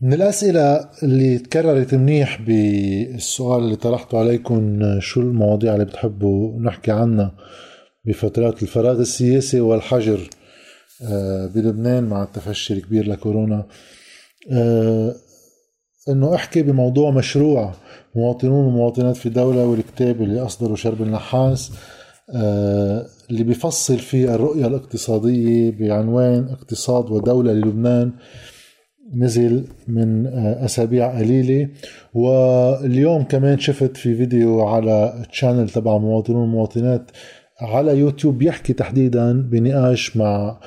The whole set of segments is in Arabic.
من الأسئلة اللي تكررت منيح بالسؤال اللي طرحته عليكم شو المواضيع اللي بتحبوا نحكي عنها بفترات الفراغ السياسي والحجر آه، بلبنان مع التفشي الكبير لكورونا. آه، إنه أحكي بموضوع مشروع مواطنون ومواطنات في دولة والكتاب اللي أصدره شرب النحاس آه، اللي بيفصل فيه الرؤية الاقتصادية بعنوان اقتصاد ودولة للبنان. نزل من أسابيع قليلة. واليوم كمان شفت في فيديو على channel تبع مواطنون ومواطنات على يوتيوب بيحكي تحديدا بنقاش مع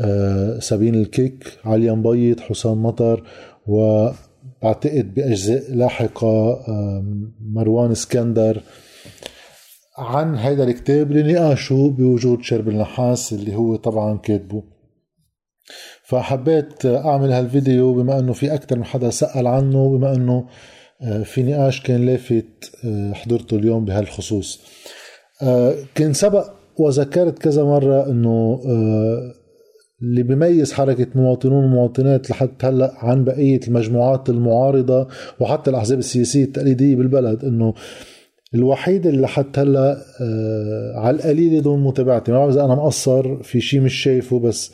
آه، سابين الكيك علي مبيض حسام مطر وبعتقد بأجزاء لاحقة مروان اسكندر عن هذا الكتاب لنقاشه بوجود شربل نحاس اللي هو طبعا كاتبه. فحبيت أعمل هالفيديو بما إنه في أكثر من حدا سأل عنه بما إنه آه، في نقاش كان لافت آه، حضرته اليوم بهالخصوص. كان سبق وذكرت كذا مرة إنه اللي بيميز حركة مواطنون ومواطنات لحد هلأ عن بقية المجموعات المعارضة وحتى الأحزاب السياسية التقليدية بالبلد إنه الوحيد اللي حتى هلأ آه على القليل دون متابعتي. ما بعرف إذا أنا مقصر في شيء مش شايفه بس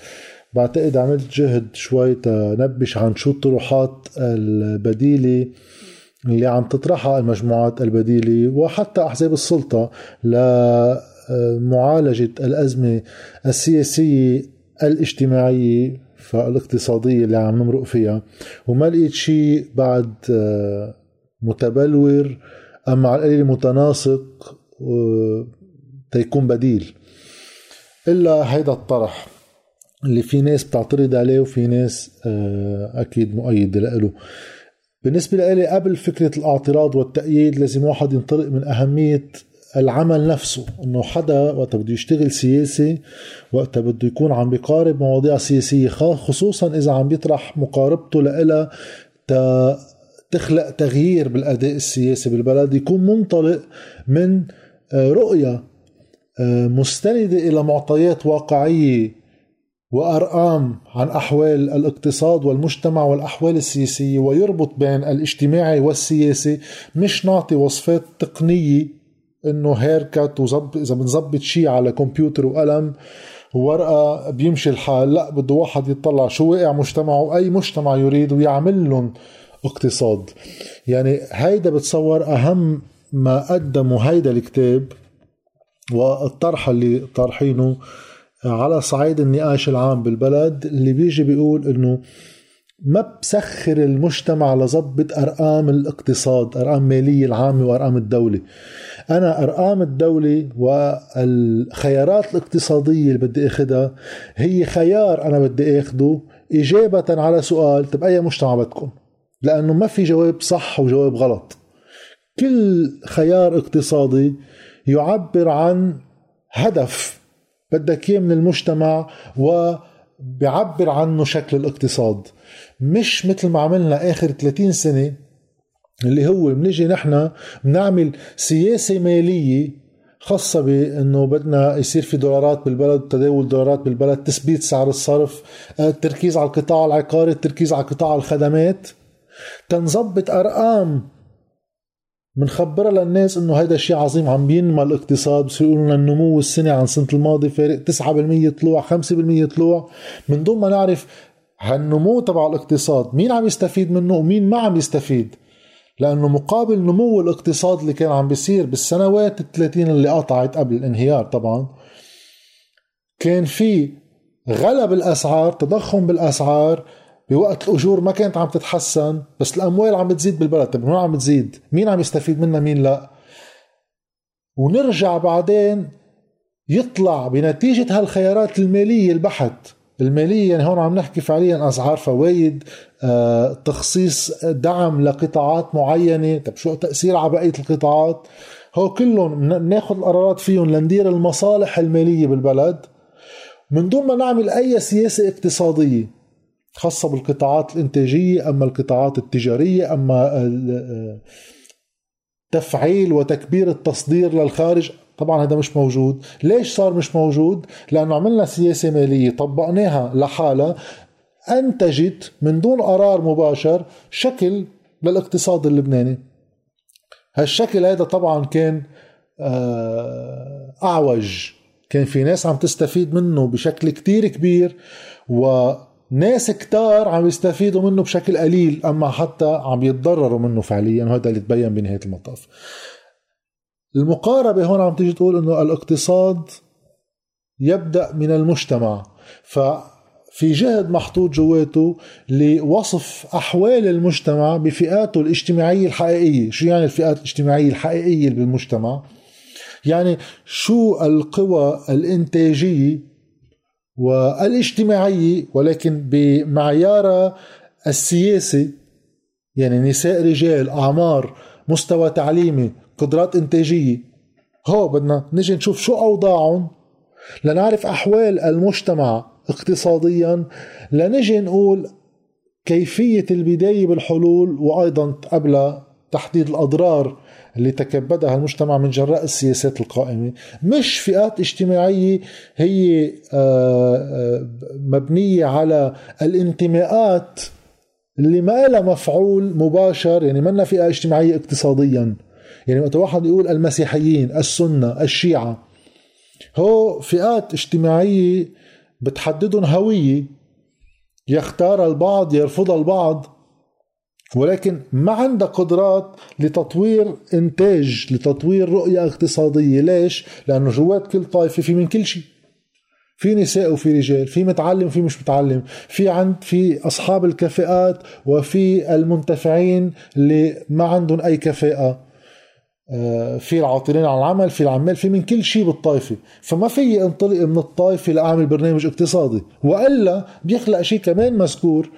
بعتقد عملت جهد شوي تنبش عن شو الطروحات البديلة اللي عم تطرحها المجموعات البديلة وحتى أحزاب السلطة لمعالجة الأزمة السياسية الاجتماعية فالاقتصادية اللي عم نمرق فيها. وما لقيت شيء بعد آه، متبلور أما على القليل متناسق تيكون بديل. إلا هيدا الطرح. اللي في ناس بتعترض عليه وفي ناس آه، أكيد مؤيدة له بالنسبة لي قبل فكرة الاعتراض والتأييد لازم واحد ينطلق من أهمية العمل نفسه إنه حدا وقت بده يشتغل سياسي وقت بده يكون عم بيقارب مواضيع سياسية خصوصا إذا عم بيطرح مقاربته لإلها تخلق تغيير بالأداء السياسي بالبلد يكون منطلق من آه، رؤية آه، مستندة إلى معطيات واقعية وارقام عن أحوال الاقتصاد والمجتمع والأحوال السياسية ويربط بين الاجتماعي والسياسي. مش نعطي وصفات تقنية إنه هير كات وزب إذا بنظبط شيء على كمبيوتر وقلم وورقه بيمشي الحال. لا بده واحد يطلع شو واقع مجتمعه أي مجتمع يريد ويعمل لهم اقتصاد. يعني هيدا بتصور أهم ما قدمه هيدا الكتاب والطرح اللي طارحينه على صعيد النقاش العام بالبلد اللي بيجي بيقول إنه ما بسخر المجتمع لظبط أرقام الاقتصاد أرقام مالية العامة وأرقام الدولة. أنا أرقام الدولة والخيارات الاقتصادية اللي بدي اخذها هي خيار أنا بدي اخذه إجابة على سؤال طب أي مجتمع بدكم؟ لأنه ما في جواب صح وجواب غلط. كل خيار اقتصادي يعبر عن هدف بدك إياه من المجتمع وبيعبر عنه شكل الاقتصاد. مش مثل ما عملنا آخر 30 سنة اللي هو بنيجي نحن بنعمل سياسة مالية خاصة بأنه بدنا يصير في دولارات بالبلد تداول دولارات بالبلد تثبيت سعر الصرف التركيز على القطاع العقاري التركيز على قطاع الخدمات. تنظبط أرقام بنخبرها للناس إنه هيدا شيء عظيم عم بينمى الاقتصاد بصيروا يقولوا لنا النمو السنة عن السنة الماضيه فارق 9% طلوع 5% طلوع. من دون ما نعرف هالنمو تبع الاقتصاد مين عم يستفيد منه ومين ما عم يستفيد؟ لأنه مقابل نمو الاقتصاد اللي كان عم بيصير بالسنوات الثلاثين اللي قطعت قبل الانهيار طبعا كان في غلى بالاسعار تضخم بالأسعار بوقت الأجور ما كانت عم تتحسن بس الأموال عم بتزيد بالبلد. طيب وين عم بتزيد مين عم يستفيد منها مين لا؟ ونرجع بعدين يطلع بنتيجة هالخيارات المالية البحت. المالية يعني هون عم نحكي فعليا أسعار فوائد آه، تخصيص دعم لقطاعات معينة. طب شو تأثير على بقية القطاعات؟ هو كلهم ناخذ القرارات فيهم لندير المصالح المالية بالبلد. من دون ما نعمل أي سياسة اقتصادية خاصة بالقطاعات الإنتاجية أما القطاعات التجارية أما تفعيل وتكبير التصدير للخارج طبعا هذا مش موجود. ليش صار مش موجود؟ لأنه عملنا سياسة مالية طبقناها لحالها. أنتجت من دون قرار مباشر شكل للاقتصاد اللبناني. هالشكل هذا طبعا كان آه، أعوج. كان في ناس عم تستفيد منه بشكل كتير كبير وناس كتار عم يستفيدوا منه بشكل قليل أما حتى عم يتضرروا منه فعليا وهذا اللي تبين بنهاية المطاف. المقاربة هون عم تيجي تقول إنه الاقتصاد يبدأ من المجتمع. ففي جهد محطوط جواته لوصف أحوال المجتمع بفئاته الاجتماعية الحقيقية. شو يعني الفئات الاجتماعية الحقيقية بالمجتمع؟ يعني شو القوى الإنتاجية والاجتماعية ولكن بمعيارها السياسي يعني نساء رجال أعمار مستوى تعليمي قدرات إنتاجية. هو بدنا نجي نشوف شو أوضاعهم. لنعرف أحوال المجتمع اقتصاديا. لنجي نقول كيفية البداية بالحلول وأيضا قبل تحديد الأضرار اللي تكبدها المجتمع من جراء السياسات القائمة. مش فئات اجتماعية هي آه، آه، مبنية على الانتماءات اللي ما لها مفعول مباشر يعني منا فئة اجتماعية اقتصاديا. يعني وقت واحد يقول المسيحيين السنة الشيعة هو فئات اجتماعية بتحددهم هوية يختار البعض يرفض البعض. ولكن ما عندها قدرات لتطوير إنتاج لتطوير رؤية اقتصادية. ليش؟ لأنه جوات كل طائفة في من كل شيء. في نساء وفي رجال في متعلم وفي مش متعلم. في عند في أصحاب الكفاءات وفي المنتفعين اللي ما عندهم أي كفاءة آه، في العاطلين على العمل في العمال في من كل شيء بالطائفة. فما في انطلق من الطائفة لأعمل برنامج اقتصادي. وإلا بيخلق شيء كمان مذكور.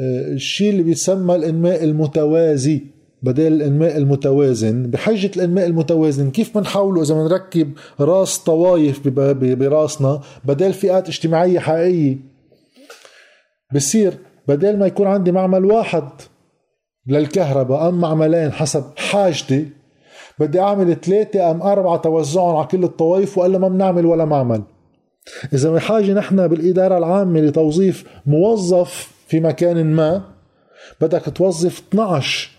الشيء اللي بيتسمى الإنماء المتوازي بدل الإنماء المتوازن بحجة الإنماء المتوازن كيف بنحاوله إذا بنركب راس طوايف براسنا بدل فئات اجتماعية حقيقية؟ بصير بدل ما يكون عندي معمل واحد للكهرباء أم معملين حسب حاجتي بدي أعمل ثلاثة أم أربعة توزعهم على كل الطوائف وإلا ما بنعمل ولا معمل. إذا بحاجة نحن بالإدارة العامة لتوظيف موظف في مكان ما بدك توظف 12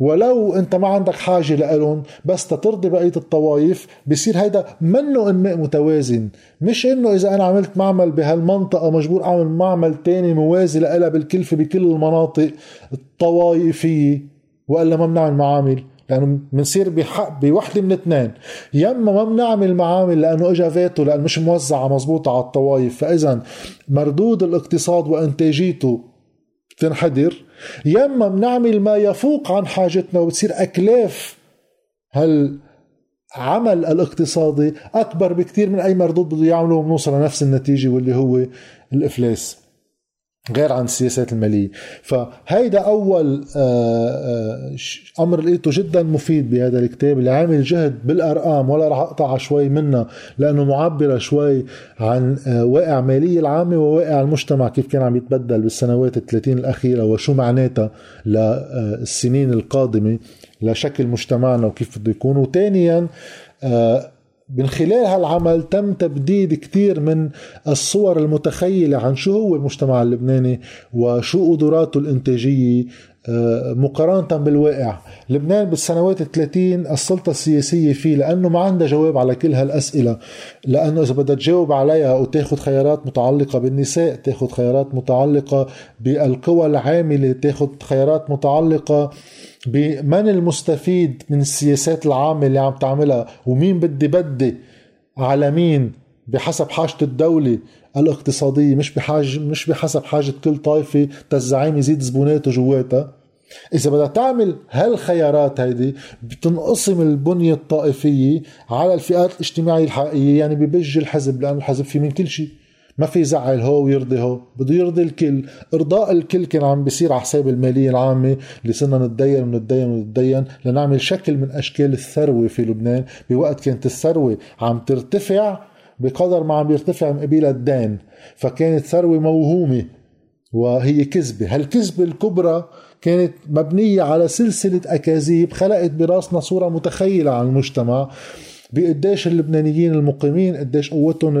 ولو انت ما عندك حاجة لهم بس ترضي بقية الطوائف بصير هيدا منه إنماء متوازن. مش إنه إذا أنا عملت معمل بهالمنطقة مجبور أعمل معمل تاني موازي لها بالكلفة بكل المناطق الطوائفيه وإلا ما بنعمل معامل. لأنه بنصير بوحدة من اثنين. يا إما ما بنعمل معامل لأنه اجى فيتو لأنه مش موزعة مزبوطة على الطوائف فاذا مردود الاقتصاد وإنتاجيته تنحدر. يا إما بنعمل ما يفوق عن حاجتنا وبتصير أكلاف هال عمل الاقتصادي أكبر بكثير من أي مردود بده يعمله وبنوصل لنفس النتيجة واللي هو الإفلاس. غير عن السياسات المالية. فهيدا أول آه، آه، أمر لقيته جدا مفيد بهذا الكتاب. اللي عامل جهد بالأرقام ولا رح أقطع شوي منها لأنه معبرة شوي عن آه، واقع مالية العامة وواقع المجتمع كيف كان عم يتبدل بالسنوات الثلاثين الأخيرة وشو معناتها للسنين القادمة لشكل مجتمعنا وكيف بده يكون. وثانيا من خلال هالعمل تم تبديد كثير من الصور المتخيلة عن شو هو المجتمع اللبناني وشو قدراته الإنتاجية مقارنة بالواقع. لبنان بالسنوات الثلاثين السلطة السياسية فيه لأنه ما عندها جواب على كل هالأسئلة. لأنه إذا بدها تجاوب عليها وتاخد خيارات متعلقة بالنساء تاخد خيارات متعلقة بالقوى العاملة تاخد خيارات متعلقة بمن المستفيد من السياسات العامة اللي عم تعملها ومين بدي بدي على مين بحسب حاجة الدولة الاقتصادية مش بحاجة مش بحسب حاجة كل طائفة تزعيم يزيد زبوناته جواتها. إذا بدها تعمل هالخيارات هيدي بتنقسم البنية الطائفية على الفئات الاجتماعية الحقيقية يعني ببج الحزب لأنه الحزب فيه من كل شيء. ما في يزعل هو ويرضي هو بده يرضي الكل. إرضاء الكل كان عم بيصير على حساب المالية العامة اللي صرنا نتدين ونتدين ونتدين لنعمل شكل من أشكال الثروة في لبنان. بوقت كانت الثروة عم ترتفع بقدر ما عم يرتفع مقابلها الدين فكانت ثروة موهومة وهي كذبة. هالكذبة الكبرى كانت مبنية على سلسلة أكاذيب خلقت براسنا صورة متخيلة عن المجتمع بقديش اللبنانيين المقيمين قديش قوتهم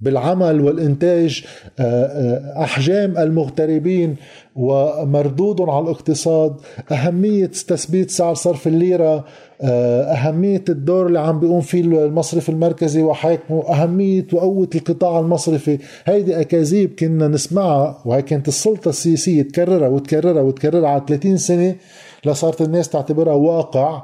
بالعمل والإنتاج آه، آه، أحجام المغتربين ومردودهم على الاقتصاد. أهمية تثبيت سعر صرف الليرة آه، أهمية الدور اللي عم بيقوم فيه المصرف المركزي وحاكمه أهمية وقوة القطاع المصرفي. هيدي أكاذيب كنا نسمعها وهي كانت السلطة السياسية تكررها وتكررها وتكررها على 30 سنة لصارت الناس تعتبرها واقع.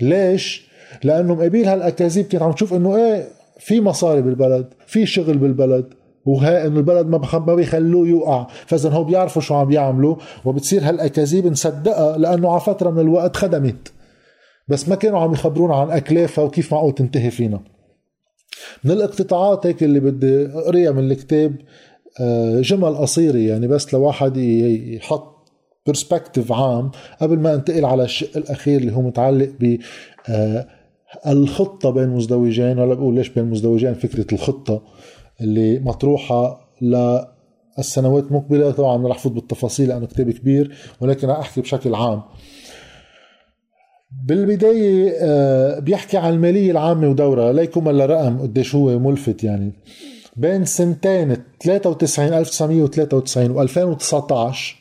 ليش؟ لأنه مقابل هالأكاذيب كانت عم تشوف إنه إيه في مصاري بالبلد في شغل بالبلد وهي إنه البلد ما ما بيخلوه يوقع. فإذا هو بيعرفوا شو عم بيعملوا وبتصير هالأكاذيب نصدقها لأنه على فترة من الوقت خدمت. بس ما كانوا عم يخبرونا عن أكلافها وكيف معقول تنتهي فينا. من الاقتطاعات هيك اللي بدي أقريها من الكتاب آه، جمل قصيرة يعني بس لواحد يحط برسبكتيف عام قبل ما انتقل على الشق الأخير اللي هو متعلق ب الخطة بين مزدوجين ولا بقول ليش بين مزدوجين؟ فكرة الخطة اللي مطروحة للسنوات المقبلة. طبعا رح فوت بالتفاصيل لأنه كتاب كبير ولكن رح أحكي بشكل عام. بالبداية آه، بيحكي عن المالية العامة ودورها. ليكم إلا رقم قديش هو ملفت يعني. بين سنتين 93 1993 و 2019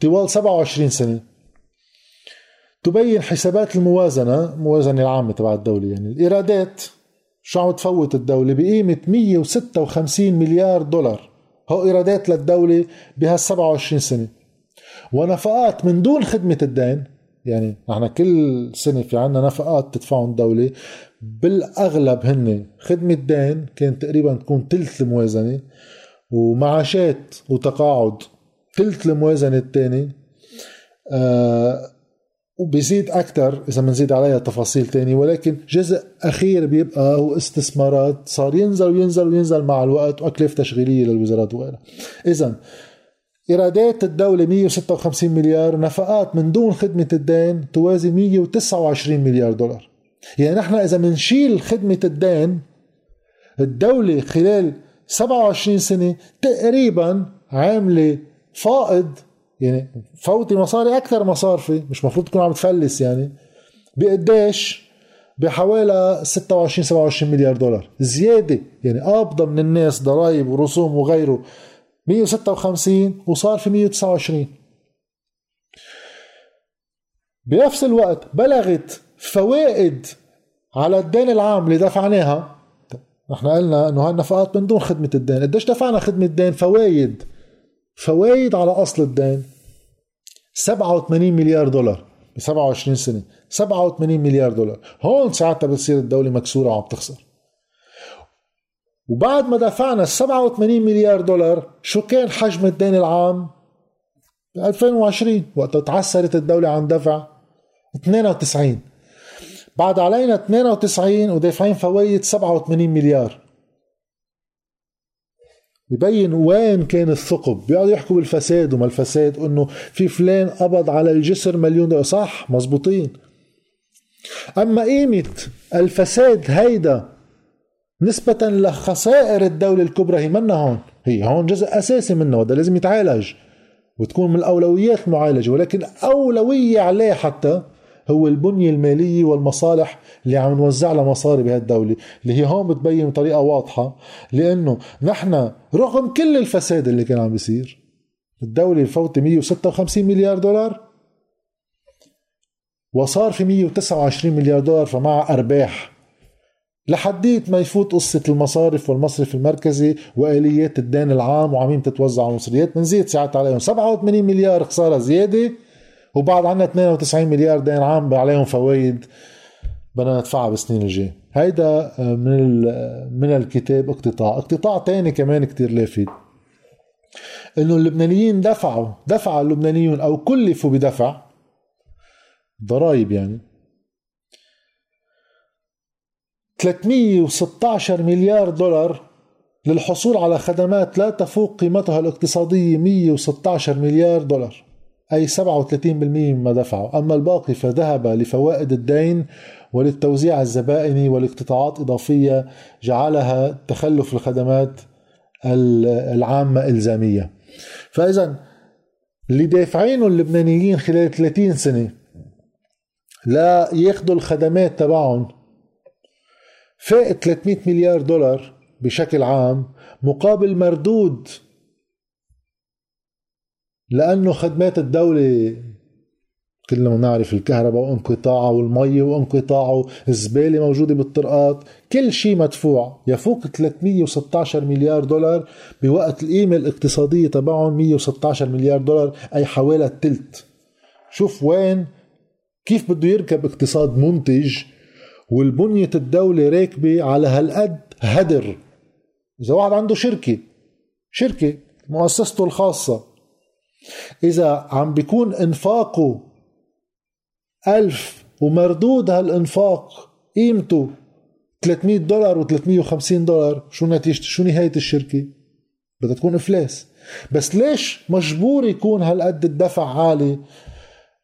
طوال 27 سنة. تبين حسابات الموازنة الموازنة العامة تبع الدولة يعني الإيرادات شو عم تفوت الدولة؟ بقيمة 156 مليار دولار. هو إيرادات للدولة بهال 27 سنة. ونفقات من دون خدمة الدين يعني نحن كل سنة في عنا نفقات تدفعهم الدولة. بالأغلب هن خدمة دين كان تقريبا تكون تلت الموازنة. ومعاشات وتقاعد تلت الموازنة الثاني آه وبيزيد أكثر إذا بنزيد عليها تفاصيل تانية ولكن جزء أخير بيبقى هو استثمارات. صار ينزل وينزل وينزل مع الوقت وأكلاف تشغيلية للوزارات وغيرها. إذا إيرادات الدولة 156 مليار نفقات من دون خدمة الدين توازي 129 مليار دولار. يعني نحن إذا بنشيل خدمة الدين الدولة خلال 27 سنة تقريبا عاملة فائض يعني فوتي مصاري أكثر مصارفي مش مفروض تكون عم تفلس يعني. بقديش؟ بحوالي 26 27 مليار دولار. زيادة. يعني قابضه من الناس ضرائب ورسوم وغيره. 156 وصار في 129 بنفس الوقت بلغت فوائد على الدين العام اللي دفعناها. نحن قلنا إنه هالنفقات من دون خدمة الدين. قديش دفعنا خدمة الدين؟ فوايد فوايد على أصل الدين. 87 مليار دولار ب 27 سنة. 87 مليار دولار. هون ساعتها بتصير الدولة مكسورة وعم تخسر. وبعد ما دفعنا 87 مليار دولار شو كان حجم الدين العام؟ ب 2020 وقت تعثرت الدولة عن دفع 92 بعد علينا 92 ودافعين فوايد 87 مليار. ببين وين كان الثقب. بيقعدوا يحكوا بالفساد وما الفساد إنه في فلان قبض على الجسر مليون دولار. صح مزبوطين. أما قيمة الفساد هيدا نسبة لخسائر الدولة الكبرى هي منا هون. هي هون جزء أساسي منه وده لازم يتعالج وتكون من الأولويات المعالجة ولكن أولوية عليه حتى هو البنية المالية والمصالح اللي عم نوزع لها مصاري بهالدولة اللي هي هون بتبين بطريقة واضحة لأنه نحن رغم كل الفساد اللي كان عم بيصير الدولة فوت 156 مليار دولار وصار في 129 مليار دولار فمع أرباح. لحديت ما يفوت قصة المصارف والمصرف المركزي وآليات الدين العام وعمين تتوزع على المصريات بنزيد ساعات عليهم 87 مليار خسارة زيادة وبعد عنا 92 مليار دين عام عليهم فوائد بدنا ندفعها بالسنين الجاية. هيدا آه، من من الكتاب اقتطاع. اقتطاع تاني كمان كتير لافت. إنه اللبنانيين دفعوا دفع اللبنانيون أو كلفوا بدفع ضرائب يعني. 316 مليار دولار للحصول على خدمات لا تفوق قيمتها الاقتصادية 116 مليار دولار. أي 37% مما دفعوا. أما الباقي فذهب لفوائد الدين وللتوزيع الزبائني والاقتطاعات إضافية جعلها تخلف الخدمات العامة إلزامية. فإذا اللي دافعينه اللبنانيين خلال 30 سنة لا ياخذوا الخدمات تبعهم فاق 300 مليار دولار بشكل عام مقابل مردود لأنه خدمات الدولة كلنا بنعرف الكهرباء وانقطاعها والمي وانقطاعه الزباله موجودة بالطرقات. كل شيء مدفوع. يفوق 316 مليار دولار بوقت القيمة الاقتصادية تبعهم 116 مليار دولار أي حوالي الثلث شوف وين كيف بده يركب اقتصاد منتج والبنية الدولة راكبة على هالقد هدر. إذا واحد عنده شركة شركة مؤسسته الخاصة إذا عم بيكون إنفاقه ألف ومردود هالإنفاق قيمته 300 دولار و350 دولار شو نتيجة شو نهاية الشركة؟ بدها تكون إفلاس. بس ليش مجبور يكون هالقد الدفع عالي؟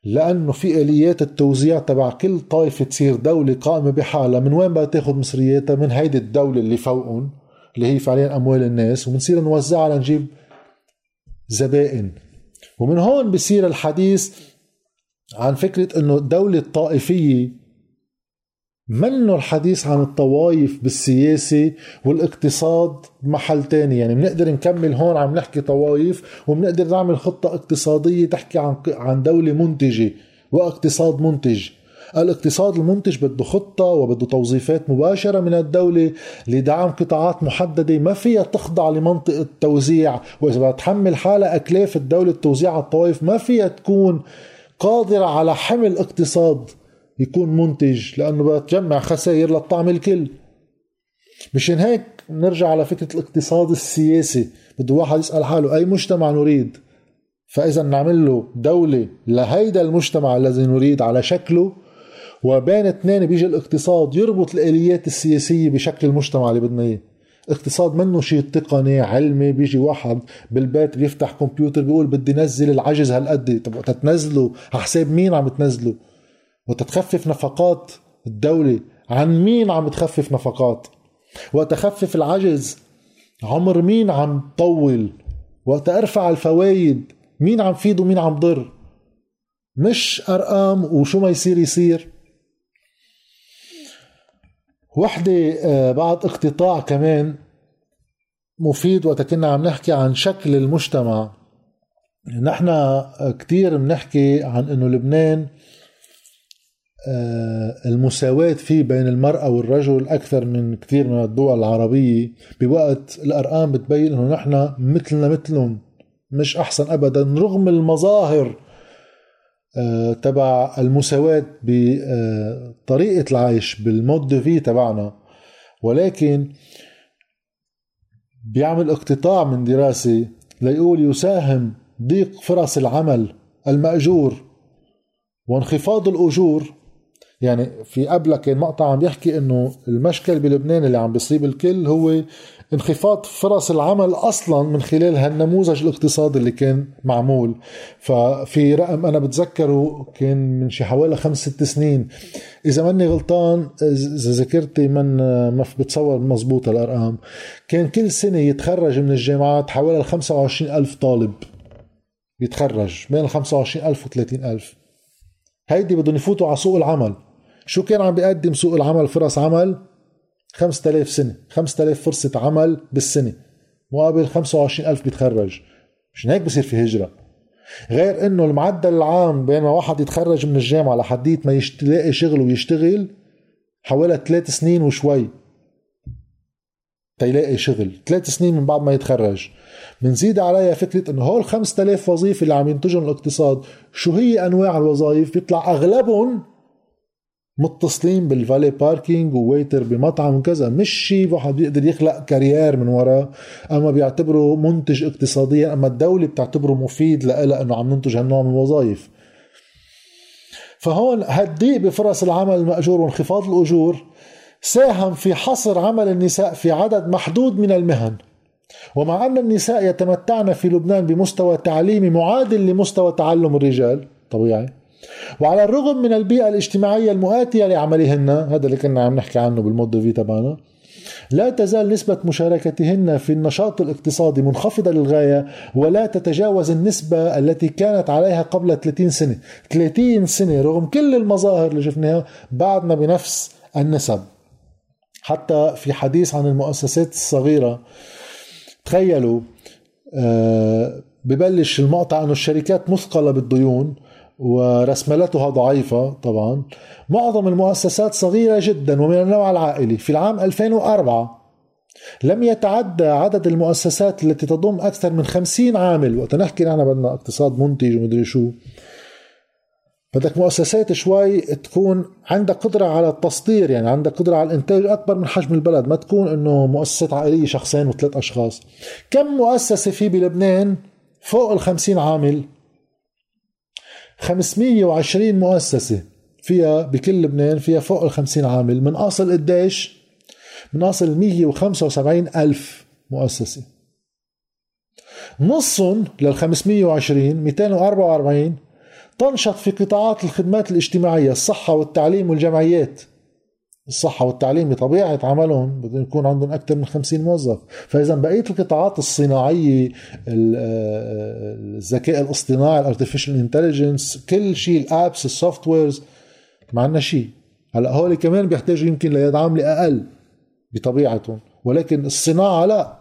لأنه في آليات التوزيع تبع كل طائفة تصير دولة قائمة بحالها. من وين بدها تاخذ مصرياتها؟ من هيدي الدولة اللي فوقهم اللي هي فعليا أموال الناس. وبنصير نوزعها لنجيب زبائن. ومن هون بصير الحديث عن فكرة إنه الدولة الطائفية منه الحديث عن الطوائف بالسياسة والاقتصاد محل تاني. يعني بنقدر نكمل هون عم نحكي طوائف وبنقدر نعمل خطة اقتصادية تحكي عن عن دولة منتجة واقتصاد منتج. الاقتصاد المنتج بده خطة وبده توظيفات مباشرة من الدولة لدعم قطاعات محددة ما فيها تخضع لمنطقة توزيع وإذا بدها تحمل حالها أكلاف الدولة التوزيع على الطوائف ما فيها تكون قادرة على حمل اقتصاد يكون منتج لأنه بدها تجمع خسائر للطعم الكل. مشان هيك نرجع على فكرة الاقتصاد السياسي بده واحد يسأل حاله أي مجتمع نريد؟ فإذا نعمل له دولة لهيدا المجتمع الذي نريد على شكله وبين اثنين بيجي الاقتصاد يربط الآليات السياسية بشكل المجتمع اللي بدنا إياه. اقتصاد منه شيء تقني علمي بيجي واحد بالبيت بيفتح كمبيوتر بيقول بدي نزل العجز هالقد. طب وقت تنزله؟ على حساب مين عم تنزله؟ وقت تخفف نفقات الدولة عن مين عم تخفف نفقات؟ وقت تخفف العجز عمر مين عم طول؟ وقت أرفع الفوايد مين عم فيد ومين عم ضر؟ مش أرقام وشو ما يصير يصير. وحدة آه، بعد اقتطاع كمان مفيد وقت كنا عم نحكي عن شكل المجتمع. نحن كتير بنحكي عن إنه لبنان آه، المساواة فيه بين المرأة والرجل أكثر من كثير من الدول العربية. بوقت الأرقام بتبين أنه نحن مثلنا مثلهم مش أحسن أبدا رغم المظاهر آه، تبع المساواة بطريقة العيش بالمود في تبعنا. ولكن بيعمل اقتطاع من دراسة ليقول يساهم ضيق فرص العمل المأجور وانخفاض الأجور يعني في قبلها كان مقطع عم يحكي إنه المشكل بلبنان اللي عم بيصيب الكل هو انخفاض فرص العمل أصلا من خلال هالنموذج الاقتصادي اللي كان معمول. ففي رقم أنا بتذكره كان من شي حوالي خمس ست سنين. إذا ماني غلطان إذا ذاكرتي من ما بتصور مزبوطة الأرقام كان كل سنة يتخرج من الجامعات حوالي 25 ألف طالب. يتخرج بين ال 25 ألف و 30 ألف. هيدي بدهم يفوتوا على سوق العمل. شو كان عم بيقدم سوق العمل؟ فرص عمل 5000 سنة 5000 فرصة عمل بالسنة مقابل 25000 بيتخرج. مشان هيك بصير في هجرة؟ غير إنه المعدل العام بين ما واحد يتخرج من الجامعة لحديت ما يلاقي شغل ويشتغل حوالي ثلاث سنين وشوي تيلاقي شغل ثلاث سنين من بعد ما يتخرج. بنزيد عليها فكرة إنه هول 5000 وظيفة اللي عم ينتجهم الاقتصاد شو هي أنواع الوظائف؟ بيطلع أغلبهم متصلين بال valet parking و waiter بمطعم وكذا. مش شيء واحد بيقدر يخلق career من وراه أما بيعتبره منتج اقتصاديا أما الدولة بتعتبره مفيد لها إنه عم ننتج هالنوع من الوظائف. فهون هالضيق بفرص العمل المأجور وانخفاض الأجور ساهم في حصر عمل النساء في عدد محدود من المهن. ومع أن النساء يتمتعن في لبنان بمستوى تعليمي معادل لمستوى تعلم الرجال طبيعي. وعلى الرغم من البيئة الاجتماعية المؤاتية لعملهن هذا اللي كنا عم نحكي عنه بالمود في تبعنا لا تزال نسبة مشاركتهن في النشاط الاقتصادي منخفضة للغاية ولا تتجاوز النسبة التي كانت عليها قبل 30 سنة. 30 سنة رغم كل المظاهر اللي شفناها بعدنا بنفس النسب. حتى في حديث عن المؤسسات الصغيرة تخيلوا آه، ببلش المقطع انه الشركات مثقلة بالديون ورسملتها ضعيفة طبعا. معظم المؤسسات صغيرة جدا ومن النوع العائلي. في العام 2004 لم يتعدى عدد المؤسسات التي تضم أكثر من 50 عامل. وقت نحكي نحن بدنا اقتصاد منتج ومدري شو. بدك مؤسسات شوي تكون عندها قدرة على التصدير يعني عندها قدرة على الإنتاج أكبر من حجم البلد. ما تكون إنه مؤسسات عائلية شخصين وثلاث أشخاص. كم مؤسسة في بلبنان فوق ال 50 عامل؟ 520 مؤسسة فيها بكل لبنان فيها فوق ال 50 عامل من أصل قديش؟ من أصل 175 ألف مؤسسة نصهم لل 520 244 تنشط في قطاعات الخدمات الاجتماعية الصحة والتعليم والجمعيات الصحة والتعليم بطبيعة عملهم بدهم يكون عندهم أكثر من 50 موظف. فإذا بقية القطاعات الصناعية الذكاء الاصطناعي ال artificial intelligence كل شيء ال apps ال softwares ما عندنا شيء. هلأ هول كمان بيحتاجوا يمكن ليد عاملة أقل بطبيعتهم. ولكن الصناعة لا.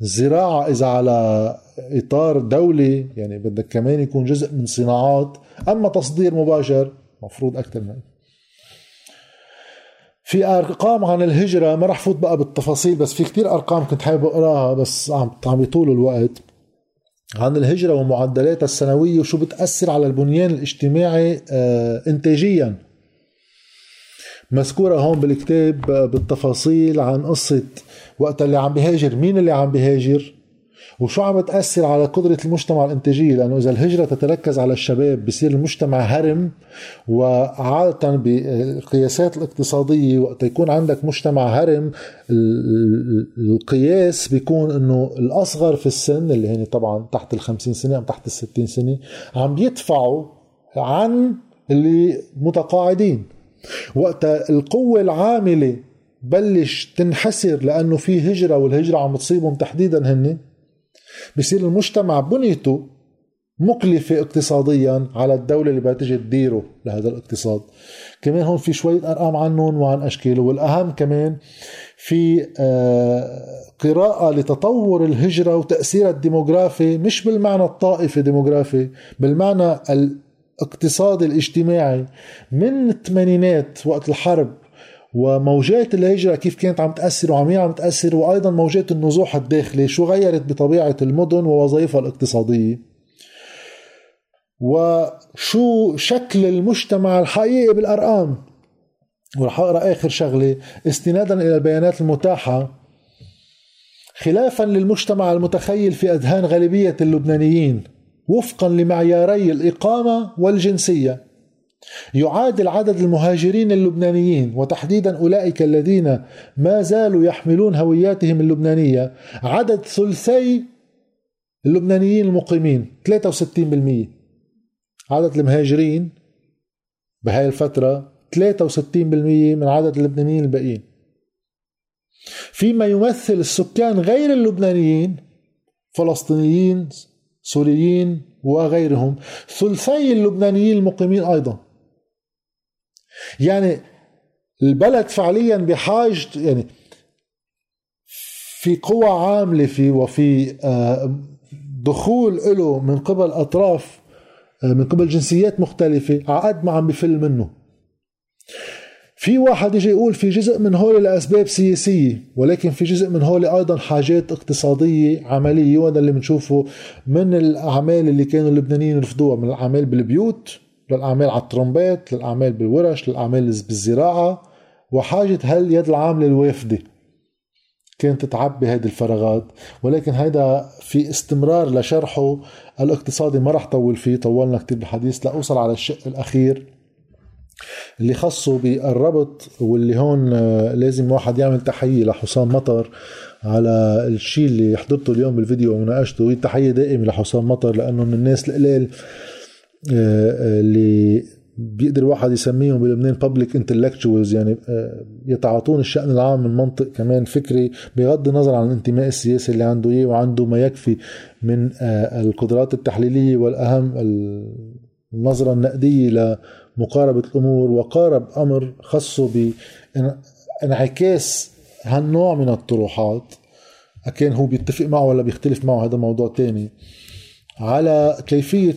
الزراعة إذا على إطار دولي يعني بدك كمان يكون جزء من صناعات. أما تصدير مباشر مفروض أكثر من في ارقام عن الهجرة ما رح فوت بقى بالتفاصيل بس في كتير أرقام كنت حابب أقراها بس عم عم يطول الوقت. عن الهجرة ومعدلاتها السنوية وشو بتأثر على البنيان الاجتماعي آه انتاجيا. مذكورة هون بالكتاب بالتفاصيل عن قصة وقت اللي عم بيهاجر مين اللي عم بيهاجر وشو عم تأثر على قدرة المجتمع الإنتاجية؟ لأنه إذا الهجرة تتركز على الشباب بصير المجتمع هرم وعادة بالقياسات الاقتصادية وقت يكون عندك مجتمع هرم القياس بيكون إنه الأصغر في السن اللي هن طبعا تحت ال 50 سنة أو تحت ال 60 سنة عم بيدفعوا عن اللي متقاعدين. وقت القوة العاملة بلش تنحسر لأنه في هجرة والهجرة عم تصيبهم تحديدا هن بصير المجتمع بنيته مكلفة اقتصاديا على الدولة اللي بدها تجي تديره لهذا الاقتصاد. كمان هون في شوية أرقام عنهم وعن أشكاله. والأهم كمان في آه، قراءة لتطور الهجرة وتأثيرها الديموغرافي مش بالمعنى الطائفي ديموغرافي بالمعنى الاقتصادي الاجتماعي. من الثمانينات وقت الحرب وموجات الهجرة كيف كانت عم تأثر وعم عم تأثر وأيضا موجات النزوح الداخلي شو غيرت بطبيعة المدن ووظائفها الاقتصادية؟ وشو شكل المجتمع الحقيقي بالأرقام؟ ورح أقرأ آخر شغلة استنادا إلى البيانات المتاحة خلافا للمجتمع المتخيل في أذهان غالبية اللبنانيين وفقا لمعياري الإقامة والجنسية. يعادل عدد المهاجرين اللبنانيين وتحديدا أولئك الذين ما زالوا يحملون هوياتهم اللبنانية. عدد ثلثي اللبنانيين المقيمين 63% عدد المهاجرين بهاي الفترة 63% من عدد اللبنانيين الباقيين. فيما يمثل السكان غير اللبنانيين فلسطينيين سوريين وغيرهم ثلثي اللبنانيين المقيمين أيضا. يعني البلد فعليا بحاجة يعني في قوى عاملة في وفي آه، دخول له من قبل أطراف آه، من قبل جنسيات مختلفة عقد ما عم بفل منه. في واحد يجي يقول في جزء من هول لأسباب سياسية ولكن في جزء من هول أيضا حاجات اقتصادية عملية وهذا اللي بنشوفه من الأعمال اللي كانوا اللبنانيين يرفضوها من الأعمال بالبيوت. للأعمال على الترومبات للأعمال بالورش للأعمال بالزراعة. وحاجة هاليد العاملة الوافدة؟ كانت تعبي هذه الفراغات. ولكن هيدا في استمرار لشرحه. الاقتصادي ما رح طول فيه طولنا كتير بالحديث لأوصل على الشق الأخير. اللي خصه بالربط واللي هون آه، لازم واحد يعمل تحية لحسام مطر على الشيء اللي حضرته اليوم بالفيديو ومناقشته هي تحية دائمة لحسام مطر لأنه من الناس القلال اللي بيقدر الواحد يسميهم بلبنان بابليك انتلكتشوالز يعني آه، يتعاطون الشأن العام من منطق كمان فكري بغض النظر عن الانتماء السياسي اللي عنده اياه وعنده ما يكفي من القدرات التحليلية والأهم النظرة النقدية لمقاربة الأمور وقارب أمر خصه انعكاس هالنوع من الطروحات أكان هو بيتفق معه ولا بيختلف معه هذا موضوع تاني. على كيفية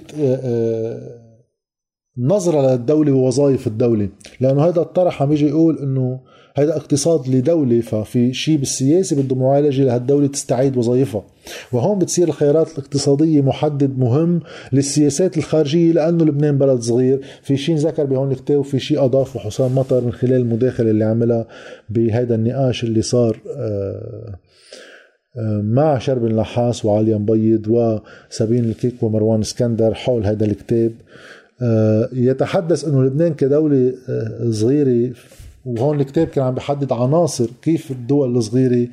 نظرة للدولة ووظائف الدولة. لأنه هذا الطرح عم يجي يقول أنه هذا اقتصاد لدولة ففي شيء بالسياسة بده معالجة لهالدولة تستعيد وظائفها. وهون بتصير الخيارات الاقتصادية محدد مهم للسياسات الخارجية لأنه لبنان بلد صغير. في شيء ذكر بهون الكتاب وفي شيء أضافه حسام مطر من خلال المداخلة اللي عملها بهذا النقاش اللي صار آه، آه، مع شرب النحاس وعلي مبيض وسابين الكيك ومروان اسكندر حول هذا الكتاب. آه، يتحدث إنه لبنان كدولة صغيرة وهون الكتاب كان عم بحدد عناصر كيف الدول الصغيرة آه،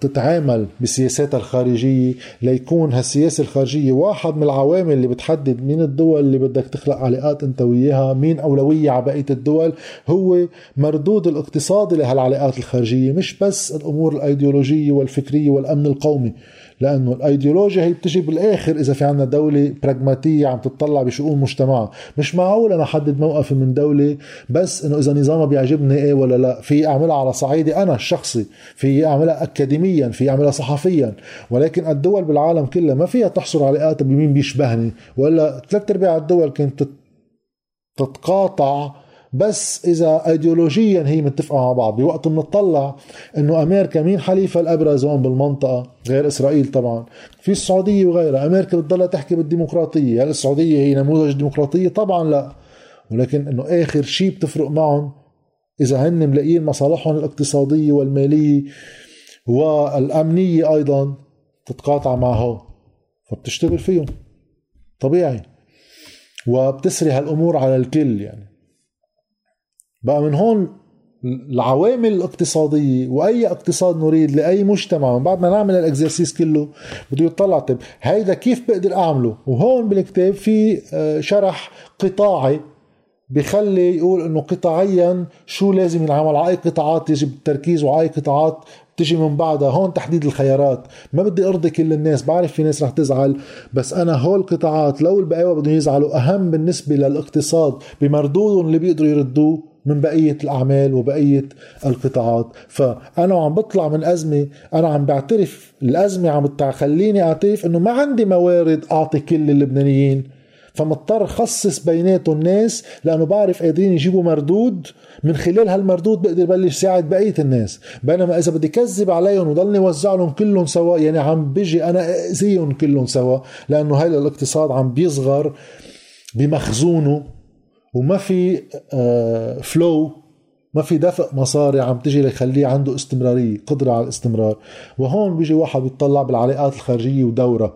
تتعامل بسياساتها الخارجية ليكون هالسياسة الخارجية واحد من العوامل اللي بتحدد مين الدول اللي بدك تخلق علاقات انت وياها مين أولوية على بقية الدول. هو مردود الاقتصادي لهالعلاقات الخارجية مش بس الأمور الأيديولوجية والفكرية والأمن القومي. لأنه الأيديولوجيا هي بتجي بالآخر إذا في عنا دولة براغماتيه عم تطلع بشؤون مجتمعها مش معقول أنا أحدد موقفي من دولة بس إنه إذا نظامها بيعجبني إيه ولا لا. في أعملها على صعيدي أنا الشخصي في أعملها اكاديميا في أعملها صحفيا. ولكن الدول بالعالم كلها ما فيها تحصر علاقات بمين بيشبهني. ولا ثلاث أرباع الدول كانت تتقاطع بس إذا ايديولوجيا هي متفقة مع بعض. بوقت بنطلع إنه أمريكا مين حليفها الأبرز هون بالمنطقة؟ غير إسرائيل طبعا. في السعودية وغيرها. أمريكا بتضلها تحكي بالديمقراطية. هل السعودية هي نموذج ديمقراطية؟ طبعا لا. ولكن إنه آخر شيء بتفرق معهم إذا هن ملاقيين مصالحهم الاقتصادية والمالية والأمنية أيضا تتقاطع معه فبتشتغل فيهم. طبيعي. وبتسري هالأمور على الكل يعني. بقى من هون العوامل الاقتصادية وأي اقتصاد نريد لأي مجتمع من بعد ما نعمل الأكزرسيس كله بده يطلع طيب هيدا كيف بقدر أعمله؟ وهون بالكتاب في آه، شرح قطاعي بخلي يقول إنه قطاعيا شو لازم ينعمل؟ على اي قطاعات يجب التركيز وعلى اي قطاعات تجي من بعدها. هون تحديد الخيارات. ما بدي أرضي كل الناس بعرف في ناس رح تزعل بس أنا هول القطاعات لو البقاوة بدهم يزعلوا أهم بالنسبة للاقتصاد بمردودهم اللي بيقدروا يردوه من بقية الأعمال وبقية القطاعات. فأنا عم بطلع من أزمة أنا عم بعترف الأزمة عم تخليني أعترف أنه ما عندي موارد أعطي كل اللبنانيين. فمضطر خصص بيناتهم ناس لأنه بعرف قادرين يجيبوا مردود. من خلال هالمردود بقدر بلش ساعد بقية الناس. بينما إذا بدي كذب عليهم وضلني وزع لهم كلهم سوا يعني عم بيجي أنا أذيهم كلهم سوا لأنه هذا الاقتصاد عم بيصغر بمخزونه. وما في فلو آه، ما في دفع مصاري عم تجي ليخليه عنده استمرارية قدرة على الاستمرار. وهون بيجي واحد بيطلع بالعلاقات الخارجية ودورة.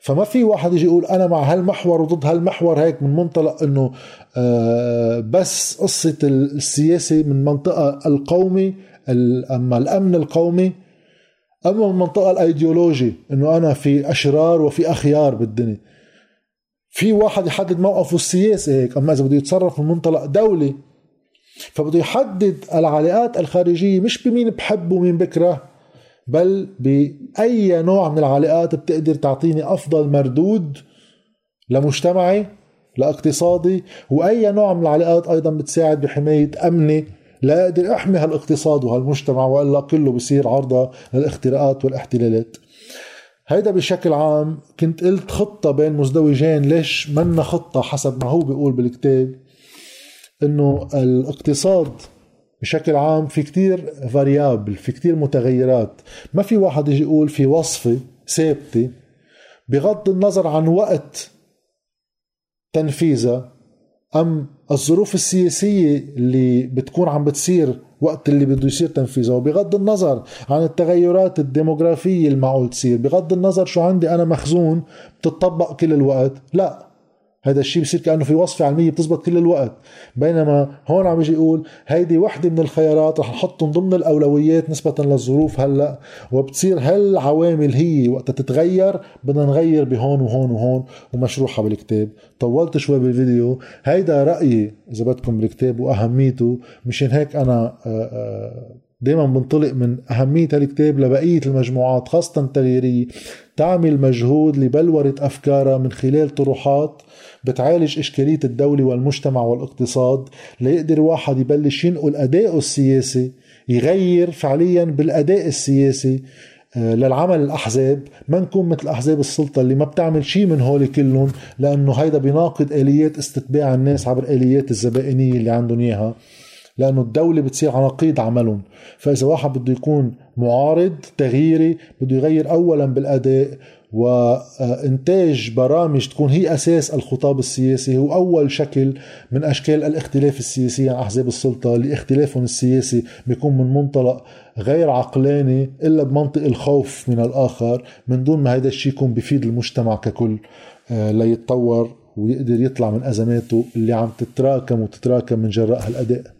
فما في واحد يجي يقول أنا مع هالمحور وضد هالمحور هيك من منطلق إنه آه، بس قصة السياسة من منطقة القومي أما الأمن القومي أما من منطقة الأيديولوجي إنه أنا في أشرار وفي أخيار بالدنيا. في واحد يحدد موقفه السياسي هيك أما إذا بده يتصرف من منطلق دولي فبده يحدد العلاقات الخارجية مش بمين بحب ومين بكره بل بأي نوع من العلاقات بتقدر تعطيني أفضل مردود لمجتمعي لاقتصادي وأي نوع من العلاقات أيضا بتساعد بحماية أمني لا أقدر أحمي هالإقتصاد وهالمجتمع وإلا كله بصير عرضة للاختراقات والاحتلالات. هيدا بشكل عام كنت قلت خطة بين مزدوجين ليش منا خطة حسب ما هو بيقول بالكتاب؟ إنه الاقتصاد بشكل عام في كتير فاريابل في كتير متغيرات. ما في واحد يجي يقول في وصفة ثابتة بغض النظر عن وقت تنفيذها أم الظروف السياسية اللي بتكون عم بتصير وقت اللي بده يصير تنفيذها؟ وبغض النظر عن التغيرات الديموغرافية المعقول تصير بغض النظر شو عندي أنا مخزون بتطبق كل الوقت لا. هذا الشيء بصير كأنه في وصفه علمية بتزبط كل الوقت. بينما هون عم يجي يقول هيدي وحدة من الخيارات رح نحطهم ضمن الأولويات نسبة للظروف هلأ وبتصير هالعوامل هي وقتها تتغير بدنا نغير بهون وهون وهون ومشروحه بالكتاب. طولت شوي بالفيديو. هيدا رأيي إذا بدكم بالكتاب وأهميته مشان هيك أنا آه، آه، دائما بنطلق من أهمية هالكتاب لبقية المجموعات خاصة التغييرية تعمل مجهود لبلورة أفكارها من خلال طروحات بتعالج إشكالية الدولة والمجتمع والاقتصاد ليقدر واحد يبلش ينقل أدائه السياسي يغير فعليا بالأداء السياسي آه، للعمل الأحزاب. ما نكون مثل أحزاب السلطة اللي ما بتعمل شيء من هول كلهم لأنه هيدا بيناقض آليات استتباع الناس عبر آليات الزبائنية اللي عندهم إياها. لأنه الدولة بتصير على نقيض عملهم. فإذا واحد بده يكون معارض تغييري بده يغير اولا بالأداء وانتاج برامج تكون هي أساس الخطاب السياسي هو أول شكل من أشكال الاختلاف السياسي عن أحزاب السلطة اللي اختلافهم السياسي بيكون من منطلق غير عقلاني إلا بمنطق الخوف من الآخر من دون ما هيدا الشيء يكون بفيد المجتمع ككل آه، ليتطور ويقدر يطلع من أزماته اللي عم تتراكم وتتراكم من جراء هالأداء.